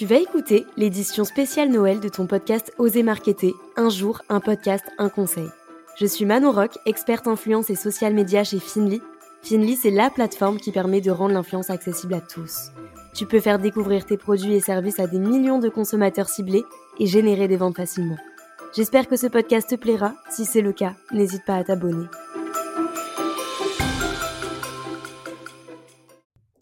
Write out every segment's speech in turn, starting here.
Tu vas écouter l'édition spéciale Noël de ton podcast Oser Marketer, un jour, un podcast, un conseil. Je suis Manon Rock, experte influence et social media chez Finly. Finly, c'est la plateforme qui permet de rendre l'influence accessible à tous. Tu peux faire découvrir tes produits et services à des millions de consommateurs ciblés et générer des ventes facilement. J'espère que ce podcast te plaira. Si c'est le cas, n'hésite pas à t'abonner.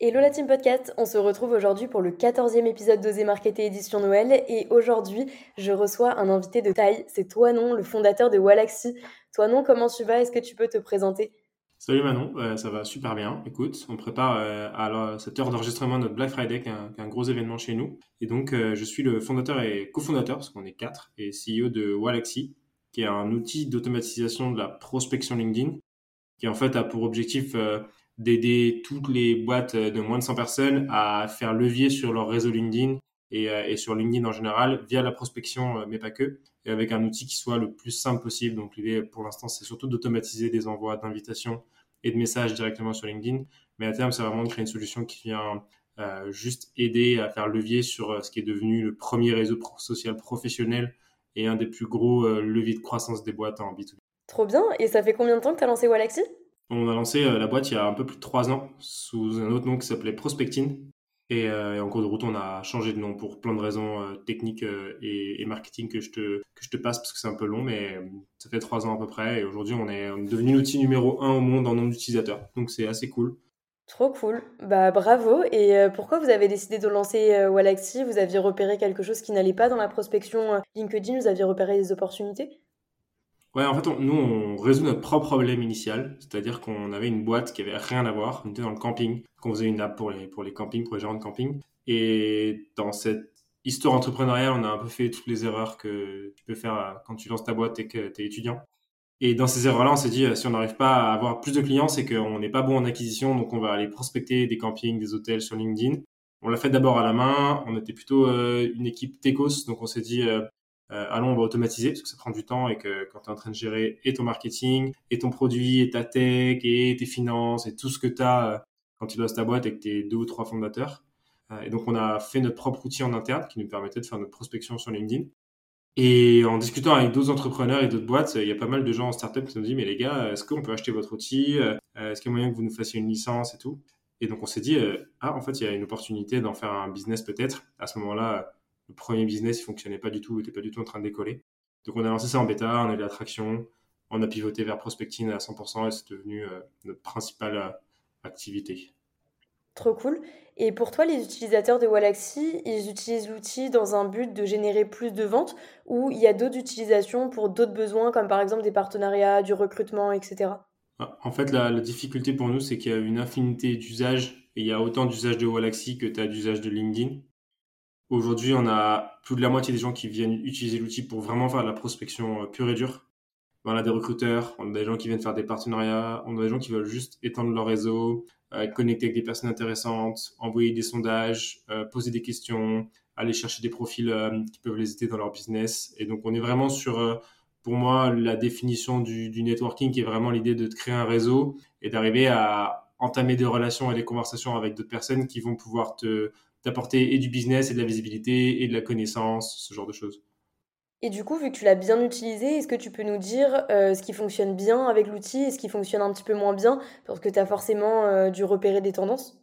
Hello la team podcast, on se retrouve aujourd'hui pour le 14e épisode d'Oser Marketer édition Noël et aujourd'hui je reçois un invité de taille, c'est Toinon, le fondateur de Walaxy. Toinon, comment tu vas? Est-ce que tu peux te présenter? Salut Manon, euh, ça va super bien. Écoute, on prépare euh, à cette heure d'enregistrement notre Black Friday, qui est, un, gros événement chez nous. Et donc, euh, je suis le fondateur et cofondateur, parce qu'on est quatre, et CEO de Walaxy, qui est un outil d'automatisation de la prospection LinkedIn, qui en fait a pour objectif d'aider toutes les boîtes de moins de 100 personnes à faire levier sur leur réseau LinkedIn et, euh, sur LinkedIn en général via la prospection, euh, mais pas que, et avec un outil qui soit le plus simple possible. Donc l'idée pour l'instant, c'est surtout d'automatiser des envois d'invitations et de messages directement sur LinkedIn, mais à terme, c'est vraiment de créer une solution qui vient euh, juste aider à faire levier sur euh, ce qui est devenu le premier réseau social professionnel et un des plus gros leviers de croissance des boîtes en B2B. Trop bien. Et ça fait combien de temps que tu as lancé Walaxy? On a lancé euh, la boîte il y a un peu plus de trois ans sous un autre nom qui s'appelait Prospecting. Euh, et, en cours de route, on a changé de nom pour plein de raisons euh, techniques et, marketing que je, te, que je te passe parce que c'est un peu long, mais ça fait trois ans à peu près. Et aujourd'hui, on est, devenu l'outil numéro un au monde en nombre d'utilisateurs. Donc c'est assez cool. Trop cool. Bah bravo. Et pourquoi vous avez décidé de lancer Walaxy? Vous aviez repéré quelque chose qui n'allait pas dans la prospection LinkedIn? Vous aviez repéré des opportunités? En fait, nous, on résout notre propre problème initial. C'est-à-dire qu'on avait une boîte qui avait rien à voir. On était dans le camping, qu'on faisait une app pour les, pour les campings, pour les gérants de camping. Et dans cette histoire entrepreneuriale, on a un peu fait toutes les erreurs que tu peux faire quand tu lances ta boîte et que tu es étudiant. Et dans ces erreurs-là, on s'est dit, si on n'arrive pas à avoir plus de clients, c'est qu'on n'est pas bon en acquisition, donc on va aller prospecter des campings, des hôtels sur LinkedIn. On l'a fait d'abord à la main, on était plutôt euh, une équipe techos, donc on s'est dit, euh, euh, allons, on va automatiser parce que ça prend du temps et que quand tu es en train de gérer et ton marketing, et ton produit, et ta tech, et tes finances, et tout ce que tu as euh, quand tu lances ta boîte avec tes deux ou trois fondateurs. Euh, et donc, on a fait notre propre outil en interne qui nous permettait de faire notre prospection sur LinkedIn. Et en discutant avec d'autres entrepreneurs et d'autres boîtes, il y a pas mal de gens en startup qui nous dit, mais les gars, est-ce qu'on peut acheter votre outil Est-ce qu'il y a moyen que vous nous fassiez une licence et tout? Et donc, on s'est dit, ah, en fait, il y a une opportunité d'en faire un business peut-être. À ce moment-là, le premier business, il fonctionnait pas du tout, il n'était pas du tout en train de décoller. Donc on a lancé ça en bêta, on a eu l'attraction, on a pivoté vers prospecting à 100% et c'est devenu euh, notre principale euh, activité. Trop cool. Et pour toi, les utilisateurs de Walaxy, ils utilisent l'outil dans un but de générer plus de ventes ou il y a d'autres utilisations pour d'autres besoins comme par exemple des partenariats, du recrutement, etc. Ah, en fait, la, la difficulté pour nous, c'est qu'il y a une infinité d'usages et il y a autant d'usages de Walaxy que tu as d'usages de LinkedIn. Aujourd'hui, on a plus de la moitié des gens qui viennent utiliser l'outil pour vraiment faire de la prospection euh, pure et dure. On a des recruteurs, on a des gens qui viennent faire des partenariats, on a des gens qui veulent juste étendre leur réseau, euh, connecter avec des personnes intéressantes, envoyer des sondages, euh, poser des questions, aller chercher des profils qui peuvent les aider dans leur business. Et donc, on est vraiment sur, pour moi, la définition du networking qui est vraiment l'idée de créer un réseau et d'arriver à entamer des relations et des conversations avec d'autres personnes qui vont pouvoir te d'apporter et du business et de la visibilité et de la connaissance, ce genre de choses. Et du coup, vu que tu l'as bien utilisé, est-ce que tu peux nous dire euh, ce qui fonctionne bien avec l'outil et ce qui fonctionne un petit peu moins bien Parce que tu as forcément euh, dû repérer des tendances?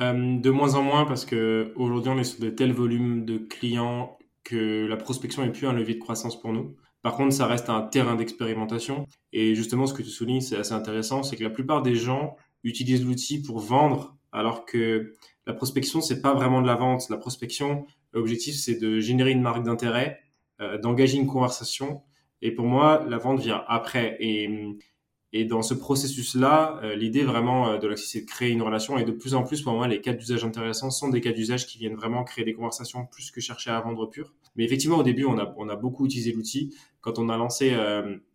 Euh, De moins en moins, parce qu'aujourd'hui, on est sur de tels volumes de clients que la prospection n'est plus un levier de croissance pour nous. Par contre, ça reste un terrain d'expérimentation. Et justement, ce que tu soulignes, c'est assez intéressant, c'est que la plupart des gens utilisent l'outil pour vendre, alors que la prospection, c'est pas vraiment de la vente. La prospection, l'objectif, c'est de générer une marque d'intérêt, euh, d'engager une conversation. Et pour moi, la vente vient après. Et, dans ce processus-là, euh, l'idée vraiment euh, de l'axis, c'est de créer une relation. Et de plus en plus, pour moi, les cas d'usage intéressants sont des cas d'usage qui viennent vraiment créer des conversations plus que chercher à vendre pur. Mais effectivement, au début, on a, on a beaucoup utilisé l'outil. Quand on a lancé,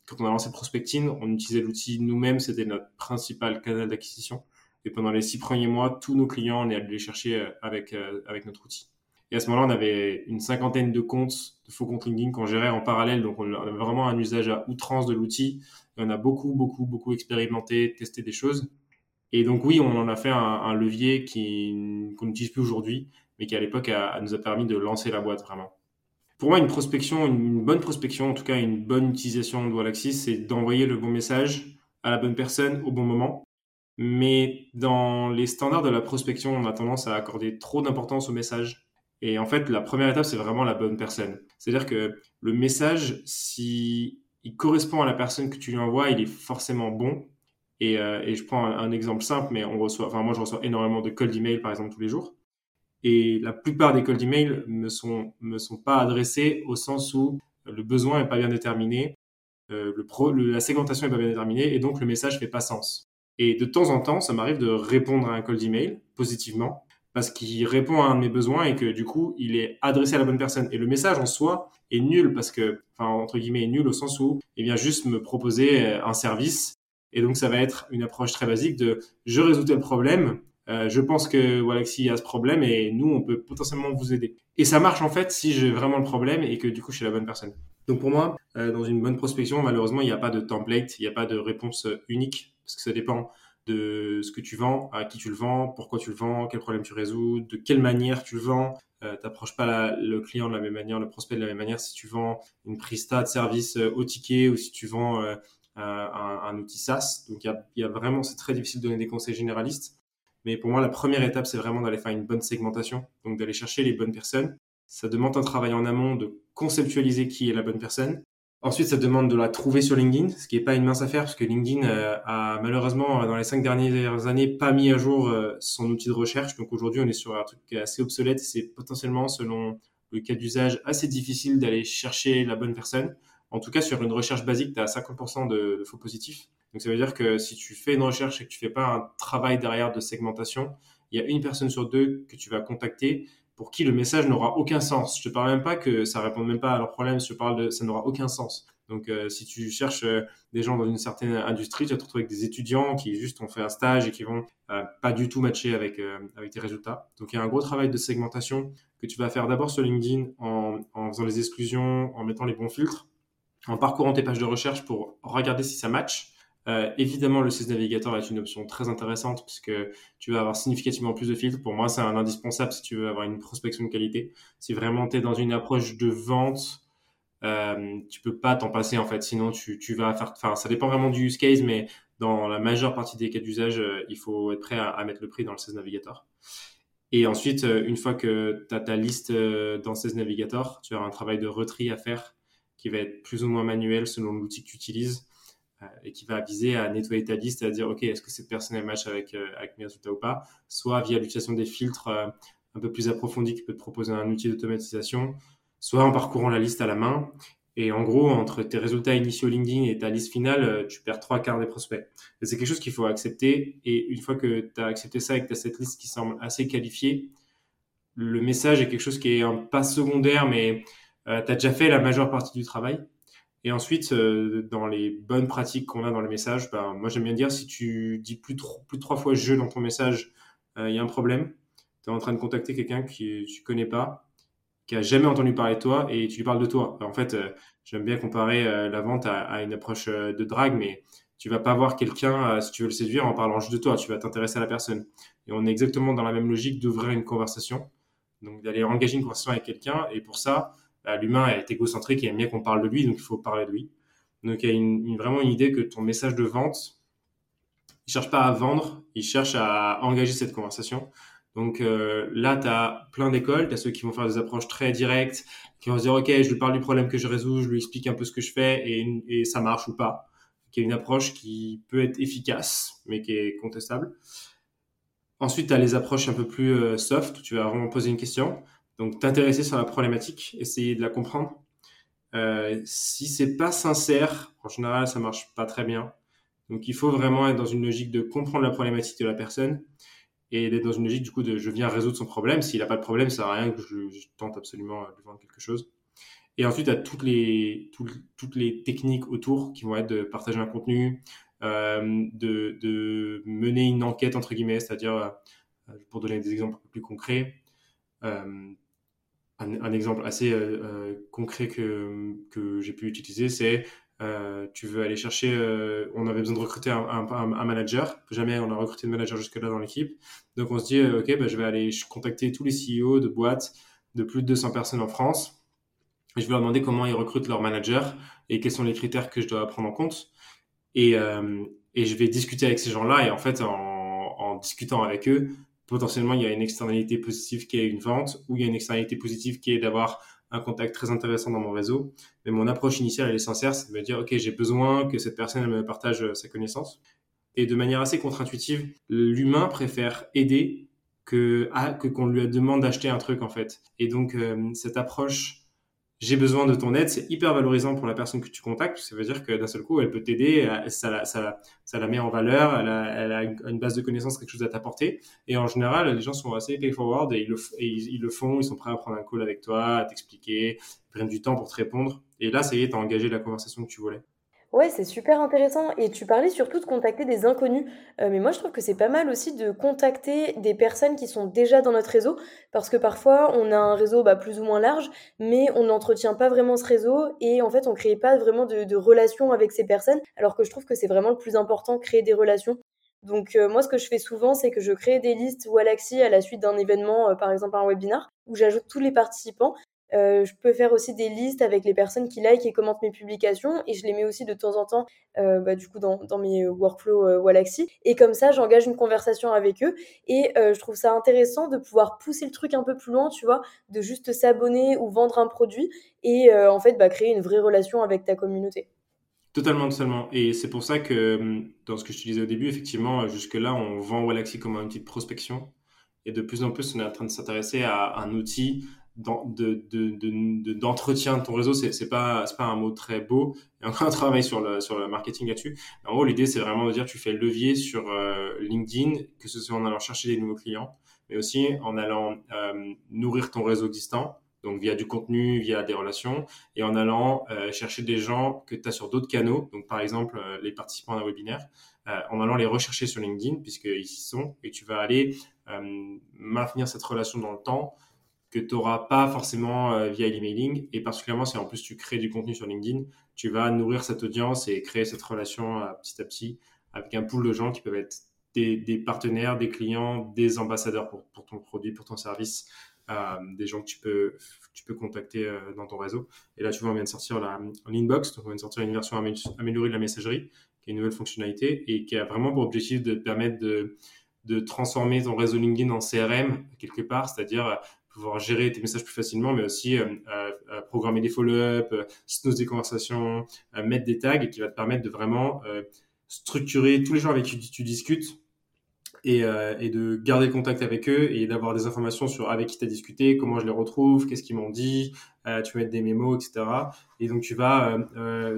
quand on a lancé Prospecting, on utilisait l'outil nous-mêmes. C'était notre principal canal d'acquisition. Et pendant les six premiers mois, tous nos clients, on est allé les chercher euh, avec, euh, avec notre outil. Et à ce moment-là, on avait une cinquantaine de comptes, de faux comptes LinkedIn qu'on gérait en parallèle. Donc, on avait vraiment un usage à outrance de l'outil. On a beaucoup, beaucoup, beaucoup expérimenté, testé des choses. Et donc, oui, on en a fait un, levier qu'on n'utilise plus aujourd'hui. mais qui à l'époque nous a permis de lancer la boîte vraiment. Pour moi, une prospection, une bonne prospection, en tout cas une bonne utilisation de Wallaxis, c'est d'envoyer le bon message à la bonne personne au bon moment. Mais dans les standards de la prospection, on a tendance à accorder trop d'importance au message. Et en fait, la première étape, c'est vraiment la bonne personne. C'est-à-dire que le message, si correspond à la personne que tu lui envoies, il est forcément bon. Et, euh, je prends un, exemple simple, mais on reçoit, enfin moi je reçois énormément de cold email par exemple tous les jours. Et la plupart des cold emails me sont me sont pas adressés au sens où le besoin est pas bien déterminé, euh, le pro, la segmentation est pas bien déterminée et donc le message fait pas sens. Et de temps en temps, ça m'arrive de répondre à un cold email positivement parce qu'il répond à un de mes besoins et que du coup, il est adressé à la bonne personne. Et le message en soi est nul parce que, enfin, entre guillemets, est nul au sens où il vient juste me proposer euh, un service. Et donc, ça va être une approche très basique de je résous tel problème, euh, je pense que Walaxy a ce problème et nous, on peut potentiellement vous aider. Et ça marche en fait si j'ai vraiment le problème et que du coup, je suis la bonne personne. Donc pour moi, euh, dans une bonne prospection, malheureusement, il n'y a pas de template, il n'y a pas de réponse unique parce que ça dépend de ce que tu vends, à qui tu le vends, pourquoi tu le vends, quel problème tu résous, de quelle manière tu le vends. Euh, t'approches pas le client de la même manière, le prospect de la même manière si tu vends une prista de service euh, au ticket ou si tu vends euh, un, outil SaaS. Donc il y a, vraiment, c'est très difficile de donner des conseils généralistes. Mais pour moi, la première étape, c'est vraiment d'aller faire une bonne segmentation, donc d'aller chercher les bonnes personnes. Ça demande un travail en amont de conceptualiser qui est la bonne personne, Ensuite, ça demande de la trouver sur LinkedIn, ce qui n'est pas une mince affaire, parce que LinkedIn euh, a malheureusement, dans les cinq dernières années, pas mis à jour euh, son outil de recherche. Donc aujourd'hui, on est sur un truc assez obsolète. C'est potentiellement, selon le cas d'usage, assez difficile d'aller chercher la bonne personne. En tout cas, sur une recherche basique, tu as 50% de, de, faux positifs. Donc ça veut dire que si tu fais une recherche et que tu fais pas un travail derrière de segmentation, il y a une personne sur deux que tu vas contacter pour qui le message n'aura aucun sens. Je te parle même pas que ça réponde même pas à leurs problèmes, je te parle de ça n'aura aucun sens. Donc, euh, si tu cherches euh, des gens dans une certaine industrie, tu vas te retrouver avec des étudiants qui juste ont fait un stage et qui vont euh, pas du tout matcher avec, avec tes résultats. Donc, il y a un gros travail de segmentation que tu vas faire d'abord sur LinkedIn en, en faisant les exclusions, en mettant les bons filtres, en parcourant tes pages de recherche pour regarder si ça match. Euh, évidemment, le Sales Navigator est une option très intéressante puisque tu vas avoir significativement plus de filtres. Pour moi, c'est un indispensable si tu veux avoir une prospection de qualité. Si vraiment tu es dans une approche de vente, euh, tu peux pas t'en passer en fait. Sinon, tu, vas faire. Enfin, ça dépend vraiment du use case, mais dans la majeure partie des cas d'usage, euh, il faut être prêt à, mettre le prix dans le Sales Navigator. Et ensuite, une fois que tu as ta liste dans Sales Navigator, tu as un travail de retri à faire qui va être plus ou moins manuel selon l'outil que tu utilises. Euh, et qui va viser à nettoyer ta liste, à dire, OK, est-ce que cette personne elle match avec, euh, avec mes résultats ou pas? Soit via l'utilisation des filtres euh, un peu plus approfondis qui peut te proposer un outil d'automatisation, soit en parcourant la liste à la main. Et en gros, entre tes résultats initiaux LinkedIn et ta liste finale, tu perds trois quarts des prospects. c'est quelque chose qu'il faut accepter. Et une fois que tu as accepté ça et que tu as cette liste qui semble assez qualifiée, le message est quelque chose qui est un pas secondaire, mais tu as déjà fait la majeure partie du travail. Et ensuite, euh, dans les bonnes pratiques qu'on a dans les messages, ben, moi j'aime bien dire si tu dis plus, plus de trois fois je dans ton message, euh, il y a un problème. Tu es en train de contacter quelqu'un que tu connais pas, qui a jamais entendu parler de toi et tu lui parles de toi. En fait, euh, j'aime bien comparer la vente à, une approche de drague, mais tu vas pas voir quelqu'un, si tu veux le séduire, en parlant juste de toi. Tu vas t'intéresser à la personne. Et on est exactement dans la même logique d'ouvrir une conversation. Donc d'aller engager une conversation avec quelqu'un. Et pour ça, l'humain est égocentrique et aime bien qu'on parle de lui, donc il faut parler de lui. Donc il y a vraiment une idée que ton message de vente, il cherche pas à vendre, il cherche à engager cette conversation. Donc euh, là, tu as plein d'écoles, tu as ceux qui vont faire des approches très directes, qui vont se dire, OK, je lui parle du problème que je résous, je lui explique un peu ce que je fais et, et ça marche ou pas. Qui est une approche qui peut être efficace, mais qui est contestable. Ensuite, tu as les approches un peu plus euh, soft, où tu vas vraiment poser une question. Donc, t'intéresser sur la problématique, essayer de la comprendre. Euh, si c'est pas sincère, en général, ça marche pas très bien. Donc, il faut vraiment être dans une logique de comprendre la problématique de la personne et d'être dans une logique du coup de je viens résoudre son problème. S'il n'a pas de problème, ça sert à rien que je, tente absolument de vendre quelque chose. Et ensuite, à toutes les toutes les techniques autour qui vont être de partager un contenu, euh, de, de mener une enquête entre guillemets, c'est-à-dire euh, pour donner des exemples plus concrets. Euh, un, exemple assez euh, euh, concret que, que j'ai pu utiliser, c'est tu veux aller chercher, on avait besoin de recruter un, un, manager. Jamais on a recruté de manager jusque-là dans l'équipe. Donc on se dit, ok, bah, je vais aller contacter tous les CEO de boîtes de plus de 200 personnes en France. Je vais leur demander comment ils recrutent leur manager et quels sont les critères que je dois prendre en compte. Et, et je vais discuter avec ces gens-là. Et en fait, en, en discutant avec eux, potentiellement, il y a une externalité positive qui est une vente ou il y a une externalité positive qui est d'avoir un contact très intéressant dans mon réseau. Mais mon approche initiale, elle est sincère, c'est de me dire, OK, j'ai besoin que cette personne me partage euh, sa connaissance. Et de manière assez contre-intuitive, l'humain préfère aider que qu'on lui demande d'acheter un truc, en fait. Et donc, euh, cette approche j'ai besoin de ton aide, c'est hyper valorisant pour la personne que tu contactes. Ça veut dire que d'un seul coup, elle peut t'aider, ça, la, ça, ça la met en valeur, elle a, elle a une, base de connaissances, quelque chose à t'apporter. Et en général, les gens sont assez pay forward et, ils le, ils, le, font, ils sont prêts à prendre un call avec toi, à t'expliquer, ils prennent du temps pour te répondre. Et là, ça y est, t'as engagé la conversation que tu voulais. Ouais, c'est super intéressant. Et tu parlais surtout de contacter des inconnus. Euh, mais moi, je trouve que c'est pas mal aussi de contacter des personnes qui sont déjà dans notre réseau. Parce que parfois, on a un réseau bah, plus ou moins large, mais on n'entretient pas vraiment ce réseau. Et en fait, on ne crée pas vraiment de, relations avec ces personnes. Alors que je trouve que c'est vraiment le plus important, créer des relations. Donc euh, moi, ce que je fais souvent, c'est que je crée des listes Walaxy à la suite d'un événement, euh, par exemple un webinar, où j'ajoute tous les participants. Euh, je peux faire aussi des listes avec les personnes qui like et commentent mes publications et je les mets aussi de temps en temps euh, bah, du coup dans, dans mes workflows euh, Walaxy et comme ça j'engage une conversation avec eux et euh, je trouve ça intéressant de pouvoir pousser le truc un peu plus loin tu vois de juste s'abonner ou vendre un produit et euh, en fait bah, créer une vraie relation avec ta communauté. Totalement, totalement. Et c'est pour ça que hum, dans ce que je te disais au début, effectivement, jusque-là, on vend Walaxy comme un outil de prospection. Et de plus en plus, on est en train de s'intéresser à un outil d'entretien de, de, ton réseau, c'est pas pas un mot très beau. Il y a encore un travail sur le sur le marketing là-dessus. En gros, l'idée c'est vraiment de dire tu fais le levier sur euh, LinkedIn, que ce soit en allant chercher des nouveaux clients, mais aussi en allant euh, nourrir ton réseau existant, donc via du contenu, via des relations, et en allant euh, chercher des gens que tu as sur d'autres canaux, donc par exemple les participants d'un webinaire, en allant les rechercher sur LinkedIn puisqu'ils y sont, et tu vas aller maintenir cette relation dans le temps que tu n'auras pas forcément euh, via l'emailing. Et particulièrement si en plus tu crées du contenu sur LinkedIn, tu vas nourrir cette audience et créer cette relation euh, petit à petit avec un pool de gens qui peuvent être des, partenaires, des clients, des ambassadeurs pour, ton produit, pour ton service, euh, des gens que tu peux, tu peux contacter dans ton réseau. Et là, tu vois, on vient de sortir l'inbox, donc on vient de sortir une version améliorée de la messagerie, qui est une nouvelle fonctionnalité et qui a vraiment pour objectif de te permettre de, de transformer ton réseau LinkedIn en CRM quelque part, c'est-à-dire pouvoir gérer tes messages plus facilement, mais aussi euh, euh, programmer des follow-up, euh, snooze des conversations, mettre des tags et qui va te permettre de vraiment structurer tous les gens avec qui tu, discutes et, et, de garder contact avec eux et d'avoir des informations sur avec qui tu as discuté, comment je les retrouve, qu'est-ce qu'ils m'ont dit, tu vas mettre des mémos, etc. Et donc tu vas,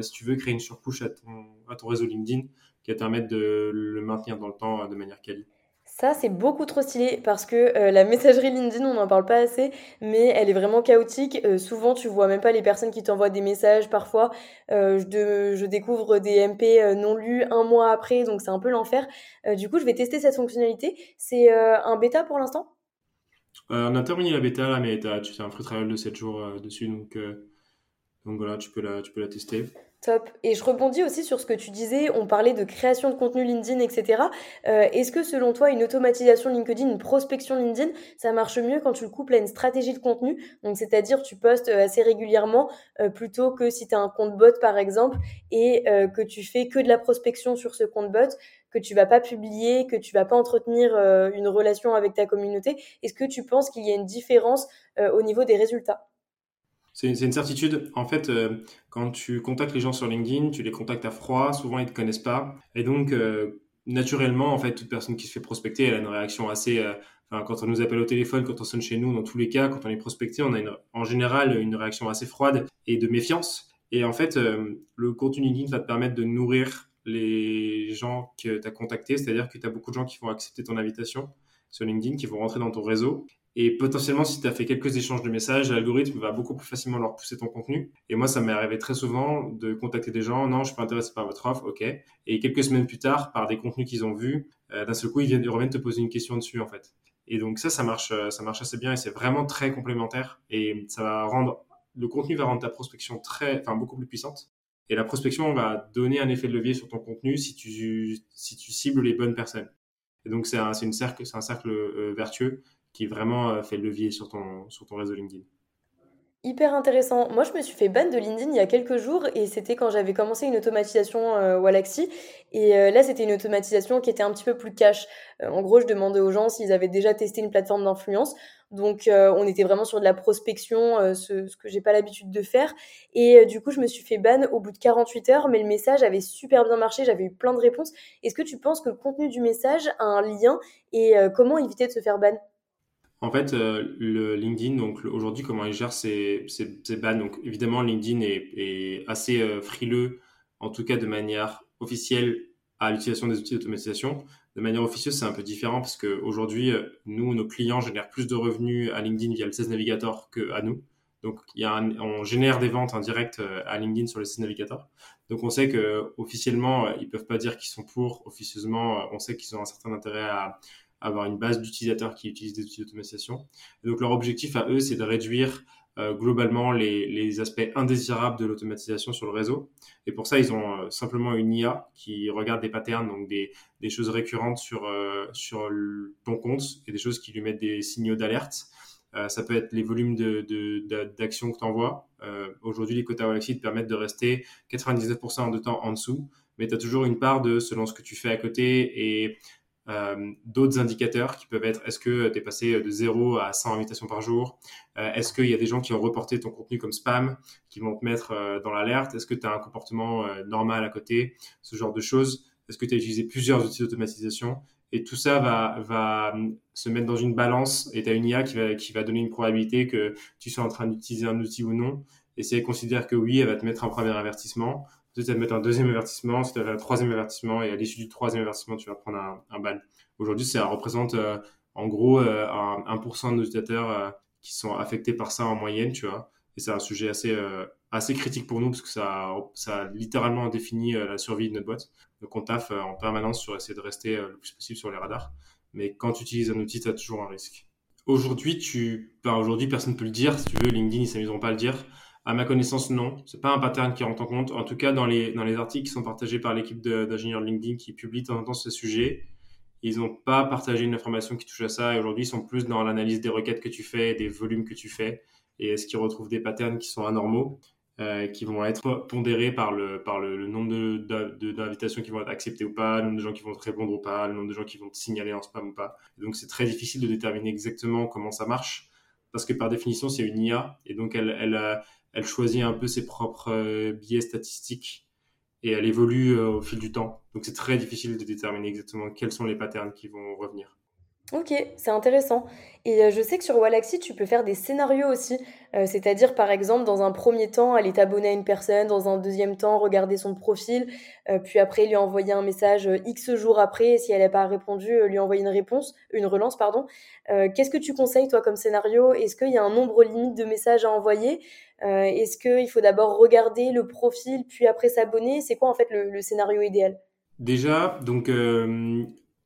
si tu veux, créer une surcouche à ton, à ton réseau LinkedIn qui va te permettre de le maintenir dans le temps de manière quali. Ça, c'est beaucoup trop stylé parce que euh, la messagerie LinkedIn, on n'en parle pas assez, mais elle est vraiment chaotique. Euh, souvent, tu vois même pas les personnes qui t'envoient des messages. Parfois, euh, je, découvre des MP non lus un mois après, donc c'est un peu l'enfer. du coup, je vais tester cette fonctionnalité. C'est un bêta pour l'instant? On a terminé la bêta là, mais tu as un free trial de 7 jours dessus, donc, voilà, tu peux la tester. Top. Et je rebondis aussi sur ce que tu disais, on parlait de création de contenu LinkedIn, etc. Euh, Est-ce que selon toi, une automatisation LinkedIn, une prospection LinkedIn, ça marche mieux quand tu le couples à une stratégie de contenu? Donc c'est-à-dire tu postes euh, assez régulièrement euh, plutôt que si tu as un compte bot par exemple et que tu fais que de la prospection sur ce compte bot, que tu vas pas publier, que tu vas pas entretenir une relation avec ta communauté. Est-ce que tu penses qu'il y a une différence au niveau des résultats? C'est une certitude. En fait, euh, quand tu contactes les gens sur LinkedIn, tu les contactes à froid, souvent ils ne te connaissent pas. Et donc, euh, naturellement, en fait, toute personne qui se fait prospecter, elle a une réaction assez... Euh, quand on nous appelle au téléphone, quand on sonne chez nous, dans tous les cas, quand on est prospecté, on a en général une réaction assez froide et de méfiance. Et en fait, le contenu LinkedIn va te permettre de nourrir les gens que tu as contactés, c'est-à-dire que tu as beaucoup de gens qui vont accepter ton invitation sur LinkedIn, qui vont rentrer dans ton réseau et potentiellement, si tu as fait quelques échanges de messages, l'algorithme va beaucoup plus facilement leur pousser ton contenu. Et moi, ça m'est arrivé très souvent de contacter des gens, non, je suis pas intéressé par votre offre, ok. Et quelques semaines plus tard, par des contenus qu'ils ont vus, euh, d'un seul coup, ils, viennent, ils reviennent te poser une question dessus, en fait. Et donc ça, ça marche, euh, ça marche assez bien et c'est vraiment très complémentaire. Et ça va rendre, le contenu va rendre ta prospection très, enfin, beaucoup plus puissante. Et la prospection va donner un effet de levier sur ton contenu si tu, si tu cibles les bonnes personnes. Et donc, c'est un, une cercle, un cercle euh, vertueux qui vraiment euh, fait le levier sur ton, sur ton réseau LinkedIn. Hyper intéressant. Moi, je me suis fait ban de LinkedIn il y a quelques jours et c'était quand j'avais commencé une automatisation euh, Walaxy. Et euh, là, c'était une automatisation qui était un petit peu plus cash. Euh, en gros, je demandais aux gens s'ils avaient déjà testé une plateforme d'influence. Donc, on était vraiment sur de la prospection, ce, ce, que j'ai pas l'habitude de faire. Et du coup, je me suis fait ban au bout de 48 heures, mais le message avait super bien marché. J'avais eu plein de réponses. Est-ce que tu penses que le contenu du message a un lien et comment éviter de se faire ban? En fait, euh, le LinkedIn, donc aujourd'hui, comment il gère ses, ses, ses. Donc évidemment, LinkedIn est, est assez euh, frileux, en tout cas de manière officielle, à l'utilisation des outils d'automatisation. De manière officieuse, c'est un peu différent parce qu'aujourd'hui, euh, nous, nos clients génèrent plus de revenus à LinkedIn via le Sales Navigator que à nous. Donc, il y a on génère des ventes en direct à LinkedIn sur le Sales Navigator. Donc, on sait que officiellement, ils peuvent pas dire qu'ils sont pour. Officieusement, on sait qu'ils ont un certain intérêt à, avoir une base d'utilisateurs qui utilisent des outils d'automatisation. Donc leur objectif à eux, c'est de réduire euh, globalement les, les, aspects indésirables de l'automatisation sur le réseau. Et pour ça, ils ont euh, simplement une IA qui regarde des patterns, donc des, des choses récurrentes sur, euh, sur ton compte et des choses qui lui mettent des signaux d'alerte. ça peut être les volumes d'actions de, de, que tu envoies. Aujourd'hui, les quotas Galaxy te permettent de rester 99% de temps en dessous, mais tu as toujours une part de selon ce que tu fais à côté et euh, d'autres indicateurs qui peuvent être est-ce que tu es passé de 0 à 100 invitations par jour? Euh, Est-ce qu'il y a des gens qui ont reporté ton contenu comme spam, qui vont te mettre euh, dans l'alerte? Est-ce que tu as un comportement normal à côté? Ce genre de choses. Est-ce que tu as utilisé plusieurs outils d'automatisation? Et tout ça va, va se mettre dans une balance et tu as une IA qui va, qui va donner une probabilité que tu sois en train d'utiliser un outil ou non. Et si elle considère que oui, elle va te mettre un premier avertissement tu vas mettre un deuxième avertissement, si tu un troisième avertissement, et à l'issue du troisième avertissement, tu vas prendre un, un ban. Aujourd'hui, ça représente euh, en gros euh, 1%, de utilisateurs euh, qui sont affectés par ça en moyenne, tu vois. Et c'est un sujet assez, assez critique pour nous parce que ça, ça littéralement défini la survie de notre boîte. Donc on taffe en permanence sur essayer de rester le plus possible sur les radars. Mais quand tu utilises un outil, tu as toujours un risque. Aujourd'hui, tu, aujourd'hui, personne ne peut le dire. Si tu veux, LinkedIn, ils s'amuseront pas à le dire. À ma connaissance, non. C'est pas un pattern qui rentre en compte. En tout cas, dans les, dans les articles qui sont partagés par l'équipe d'ingénieurs LinkedIn qui publie de temps en temps ce sujet, ils n'ont pas partagé une information qui touche à ça. Et aujourd'hui, ils sont plus dans l'analyse des requêtes que tu fais, des volumes que tu fais, et est-ce qu'ils retrouvent des patterns qui sont anormaux, euh, qui vont être pondérés par le, par le, nombre d'invitations qui vont être acceptées ou pas, le nombre de gens qui vont te répondre ou pas, le nombre de gens qui vont te signaler en spam ou pas. donc, c'est très difficile de déterminer exactement comment ça marche, parce que par définition, c'est une IA, et donc elle, elle, elle choisit un peu ses propres euh, biais statistiques et elle évolue euh, au fil du temps. Donc c'est très difficile de déterminer exactement quels sont les patterns qui vont revenir. Ok, c'est intéressant. Et euh, je sais que sur Walaxy, tu peux faire des scénarios aussi. Euh, c'est-à-dire, par exemple, dans un premier temps, aller t'abonner à une personne, dans un deuxième temps, regarder son profil, euh, puis après, lui envoyer un message X jours après, et si elle n'a pas répondu, lui envoyer une réponse, une relance, pardon. Qu'est-ce que tu conseilles, toi, comme scénario? Est-ce qu'il y a un nombre limite de messages à envoyer? Est-ce qu'il faut d'abord regarder le profil, puis après s'abonner? C'est quoi, en fait, le, le scénario idéal? Déjà, donc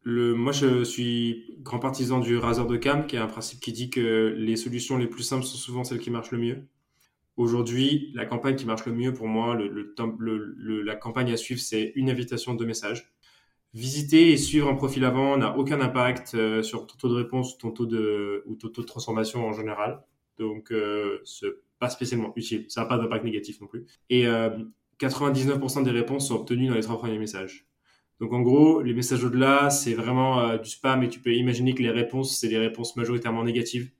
le, moi, je suis grand partisan du raser de cam, qui est un principe qui dit que les solutions les plus simples sont souvent celles qui marchent le mieux. Aujourd'hui, la campagne qui marche le mieux pour moi, le, le, la campagne à suivre, c'est une invitation de message. Visiter et suivre un profil avant n'a aucun impact euh, sur ton taux de réponse ton taux de, ou ton taux de transformation en général. Donc, euh, c'est pas spécialement utile. Ça n'a pas d'impact négatif non plus. Et euh, 99% des réponses sont obtenues dans les trois premiers messages. Donc en gros, les messages au-delà, c'est vraiment euh, du spam et tu peux imaginer que les réponses, c'est des réponses majoritairement négatives.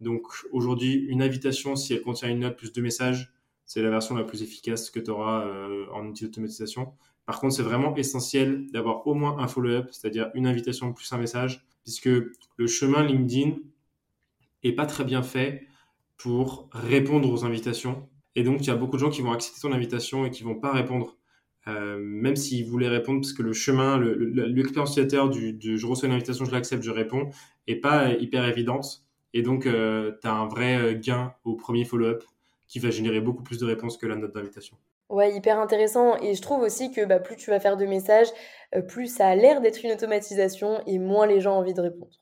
Donc aujourd'hui, une invitation, si elle contient une note plus deux messages, c'est la version la plus efficace que tu auras euh, en outil d'automatisation. Par contre, c'est vraiment essentiel d'avoir au moins un follow-up, c'est-à-dire une invitation plus un message, puisque le chemin LinkedIn est pas très bien fait pour répondre aux invitations. Et donc, il y a beaucoup de gens qui vont accepter ton invitation et qui vont pas répondre euh, même s'il voulait répondre, parce que le chemin, l'expérience utilisateur du, je reçois une invitation, je l'accepte, je réponds, est pas hyper évidente. Et donc, euh, tu as un vrai euh, gain au premier follow-up qui va générer beaucoup plus de réponses que la note d'invitation. Ouais, hyper intéressant. Et je trouve aussi que bah, plus tu vas faire de messages, plus ça a l'air d'être une automatisation et moins les gens ont envie de répondre.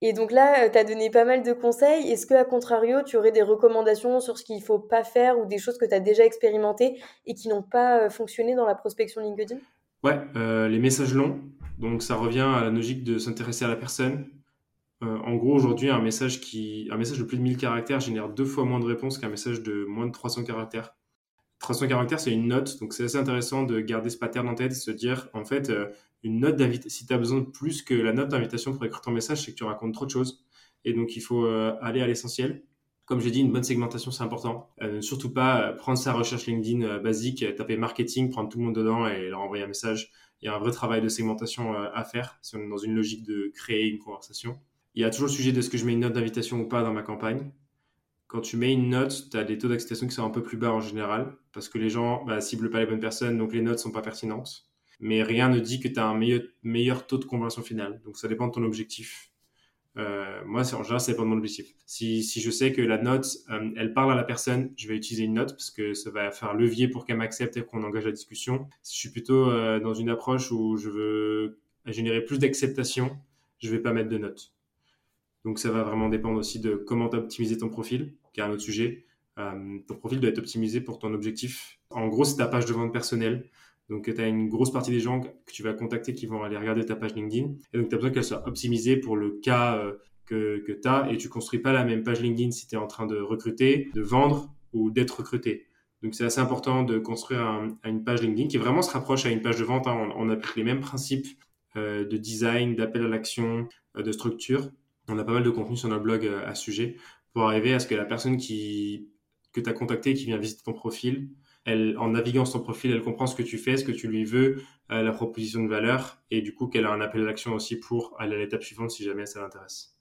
Et donc là, tu as donné pas mal de conseils. Est-ce que, à contrario, tu aurais des recommandations sur ce qu'il ne faut pas faire ou des choses que tu as déjà expérimentées et qui n'ont pas fonctionné dans la prospection LinkedIn? Ouais, les messages longs. Donc ça revient à la logique de s'intéresser à la personne. en gros, aujourd'hui, un message un message de plus de 1000 caractères génère deux fois moins de réponses qu'un message de moins de 300 caractères. 300 caractères, c'est une note, donc c'est assez intéressant de garder ce pattern en tête, de se dire, en fait, euh, une note d'invitation, si tu as besoin de plus que la note d'invitation pour écrire ton message, c'est que tu racontes trop de choses. Et donc, il faut euh, aller à l'essentiel. Comme j'ai dit, une bonne segmentation, c'est important. Euh, surtout pas prendre sa recherche LinkedIn basique, taper marketing, prendre tout le monde dedans et leur envoyer un message. Il y a un vrai travail de segmentation à faire si on est dans une logique de créer une conversation. Il y a toujours le sujet de ce que je mets une note d'invitation ou pas dans ma campagne quand tu mets une note, tu as des taux d'acceptation qui sont un peu plus bas en général, parce que les gens bah, ciblent pas les bonnes personnes, donc les notes sont pas pertinentes. Mais rien ne dit que tu as un meilleur, meilleur taux de conversion finale. Donc ça dépend de ton objectif. Euh, moi, en général, ça dépend de mon objectif. Si, si je sais que la note, euh, elle parle à la personne, je vais utiliser une note parce que ça va faire levier pour qu'elle m'accepte et qu'on engage la discussion. Si je suis plutôt euh, dans une approche où je veux générer plus d'acceptation, je vais pas mettre de notes. Donc ça va vraiment dépendre aussi de comment tu as ton profil, qui est un autre sujet. Ton profil doit être optimisé pour ton objectif. En gros, c'est ta page de vente personnelle. Donc, tu as une grosse partie des gens que tu vas contacter qui vont aller regarder ta page LinkedIn. Et donc, tu as besoin qu'elle soit optimisée pour le cas euh, que, que tu as. Et tu construis pas la même page LinkedIn si tu es en train de recruter, de vendre ou d'être recruté. Donc, c'est assez important de construire une page LinkedIn qui vraiment se rapproche à une page de vente. Hein. On, applique les mêmes principes euh, de design, d'appel à l'action, de structure on a pas mal de contenu sur notre blog euh, à ce sujet pour arriver à ce que la personne qui, que tu as contactée, qui vient visiter ton profil, en naviguant sur ton profil, elle comprend ce que tu fais, ce que tu lui veux, euh, la proposition de valeur, et du coup qu'elle a un appel à l'action aussi pour aller à l'étape suivante si jamais ça l'intéresse.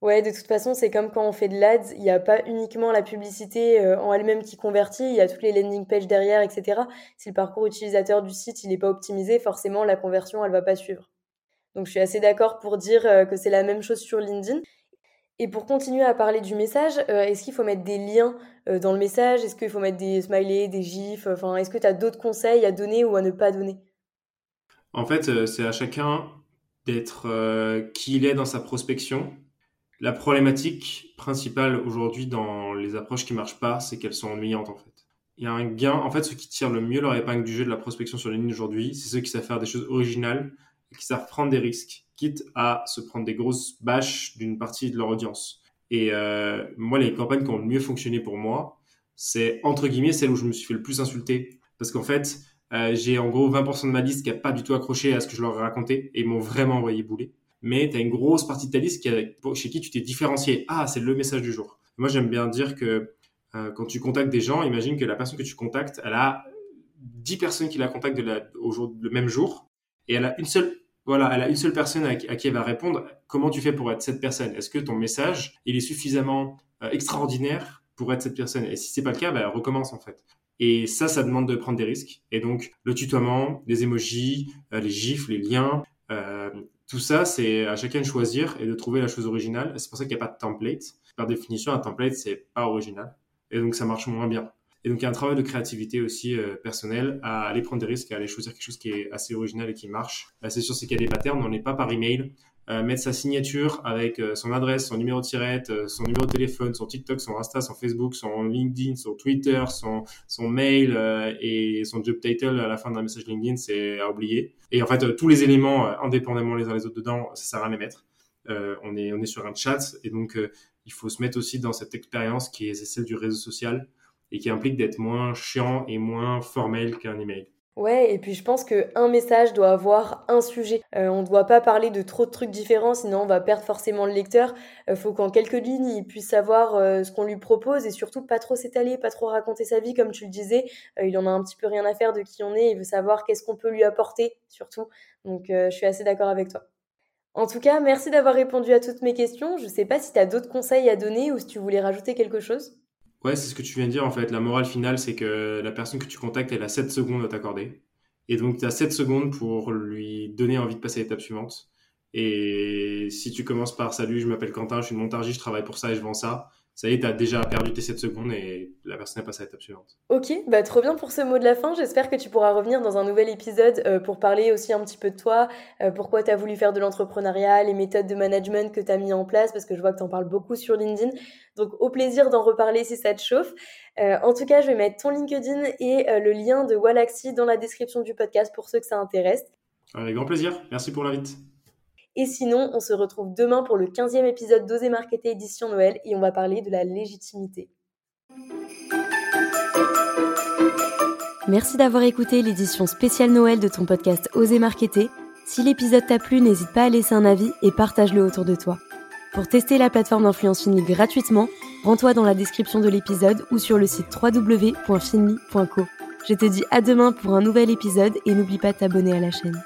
Ouais, de toute façon, c'est comme quand on fait de l'ADS, il n'y a pas uniquement la publicité euh, en elle-même qui convertit, il y a toutes les landing pages derrière, etc. Si le parcours utilisateur du site il n'est pas optimisé, forcément la conversion elle va pas suivre. Donc je suis assez d'accord pour dire euh, que c'est la même chose sur LinkedIn. Et pour continuer à parler du message, euh, est-ce qu'il faut mettre des liens euh, dans le message? Est-ce qu'il faut mettre des smileys, des gifs? Enfin, est-ce que tu as d'autres conseils à donner ou à ne pas donner? En fait, c'est à chacun d'être qui il est dans sa prospection. La problématique principale aujourd'hui dans les approches qui marchent pas, c'est qu'elles sont ennuyantes en fait. Il y a un gain, en fait, ceux qui tirent le mieux leur épingle du jeu de la prospection sur LinkedIn aujourd'hui, c'est ceux qui savent faire des choses originales, qui savent prendre des risques, quitte à se prendre des grosses bâches d'une partie de leur audience. Et euh, moi, les campagnes qui ont le mieux fonctionné pour moi, c'est entre guillemets celles où je me suis fait le plus insulter. Parce qu'en fait, euh, j'ai en gros 20% de ma liste qui n'a pas du tout accroché à ce que je leur ai raconté et m'ont vraiment envoyé bouler. Mais tu as une grosse partie de ta liste qui chez qui tu t'es différencié. Ah, c'est le message du jour. Moi, j'aime bien dire que euh, quand tu contactes des gens, imagine que la personne que tu contactes, elle a 10 personnes qui la contactent le même jour et elle a une seule voilà, elle a une seule personne à, qui elle va répondre. Comment tu fais pour être cette personne? Est-ce que ton message, il est suffisamment euh, extraordinaire pour être cette personne? Et si c'est pas le cas, bah, elle recommence en fait. Et ça, ça demande de prendre des risques. Et donc, le tutoiement, les emojis, euh, les gifs, les liens, euh, tout ça, c'est à chacun de choisir et de trouver la chose originale. C'est pour ça qu'il n'y a pas de template. Par définition, un template, c'est pas original. Et donc, ça marche moins bien. Et donc, il y a un travail de créativité aussi euh, personnel à aller prendre des risques, à aller choisir quelque chose qui est assez original et qui marche. Euh, c'est sûr, c'est qu'il y a des patterns, on n'est pas par email. Euh, mettre sa signature avec son adresse, son numéro de tirette, son numéro de téléphone, son TikTok, son Insta, son Facebook, son LinkedIn, son Twitter, son, son mail et son job title à la fin d'un message LinkedIn, c'est à oublier. Et en fait, tous les éléments, indépendamment les uns les autres dedans, ça sert à les mettre. on, est, on est sur un chat et donc il faut se mettre aussi dans cette expérience qui est celle du réseau social et qui implique d'être moins chiant et moins formel qu'un email. Ouais, et puis je pense qu'un message doit avoir un sujet. Euh, on ne doit pas parler de trop de trucs différents, sinon on va perdre forcément le lecteur. Il euh, faut qu'en quelques lignes, il puisse savoir euh, ce qu'on lui propose et surtout pas trop s'étaler, pas trop raconter sa vie, comme tu le disais. il en a un petit peu rien à faire de qui on est, il veut savoir qu'est-ce qu'on peut lui apporter, surtout. Donc je suis assez d'accord avec toi. En tout cas, merci d'avoir répondu à toutes mes questions. Je ne sais pas si tu as d'autres conseils à donner ou si tu voulais rajouter quelque chose. Ouais, c'est ce que tu viens de dire en fait. La morale finale, c'est que la personne que tu contactes, elle a 7 secondes à t'accorder. Et donc, tu as 7 secondes pour lui donner envie de passer à l'étape suivante. Et si tu commences par Salut, je m'appelle Quentin, je suis de Montargis, je travaille pour ça et je vends ça, ça y est, tu as déjà perdu tes 7 secondes et la personne est passée à l'étape suivante. Ok, bah trop bien pour ce mot de la fin. J'espère que tu pourras revenir dans un nouvel épisode euh, pour parler aussi un petit peu de toi, euh, pourquoi tu as voulu faire de l'entrepreneuriat, les méthodes de management que tu as mis en place, parce que je vois que tu en parles beaucoup sur LinkedIn. Donc au plaisir d'en reparler si ça te chauffe. Euh, en tout cas, je vais mettre ton LinkedIn et le lien de Walaxy dans la description du podcast pour ceux que ça intéresse. Avec grand plaisir. Merci pour l'invite. Et sinon, on se retrouve demain pour le 15e épisode d'Oser Marketer édition Noël et on va parler de la légitimité. Merci d'avoir écouté l'édition spéciale Noël de ton podcast Oser Marketer. Si l'épisode t'a plu, n'hésite pas à laisser un avis et partage-le autour de toi. Pour tester la plateforme d'influence Finly gratuitement, rends-toi dans la description de l'épisode ou sur le site www.finly.co. Je te dis à demain pour un nouvel épisode et n'oublie pas de t'abonner à la chaîne.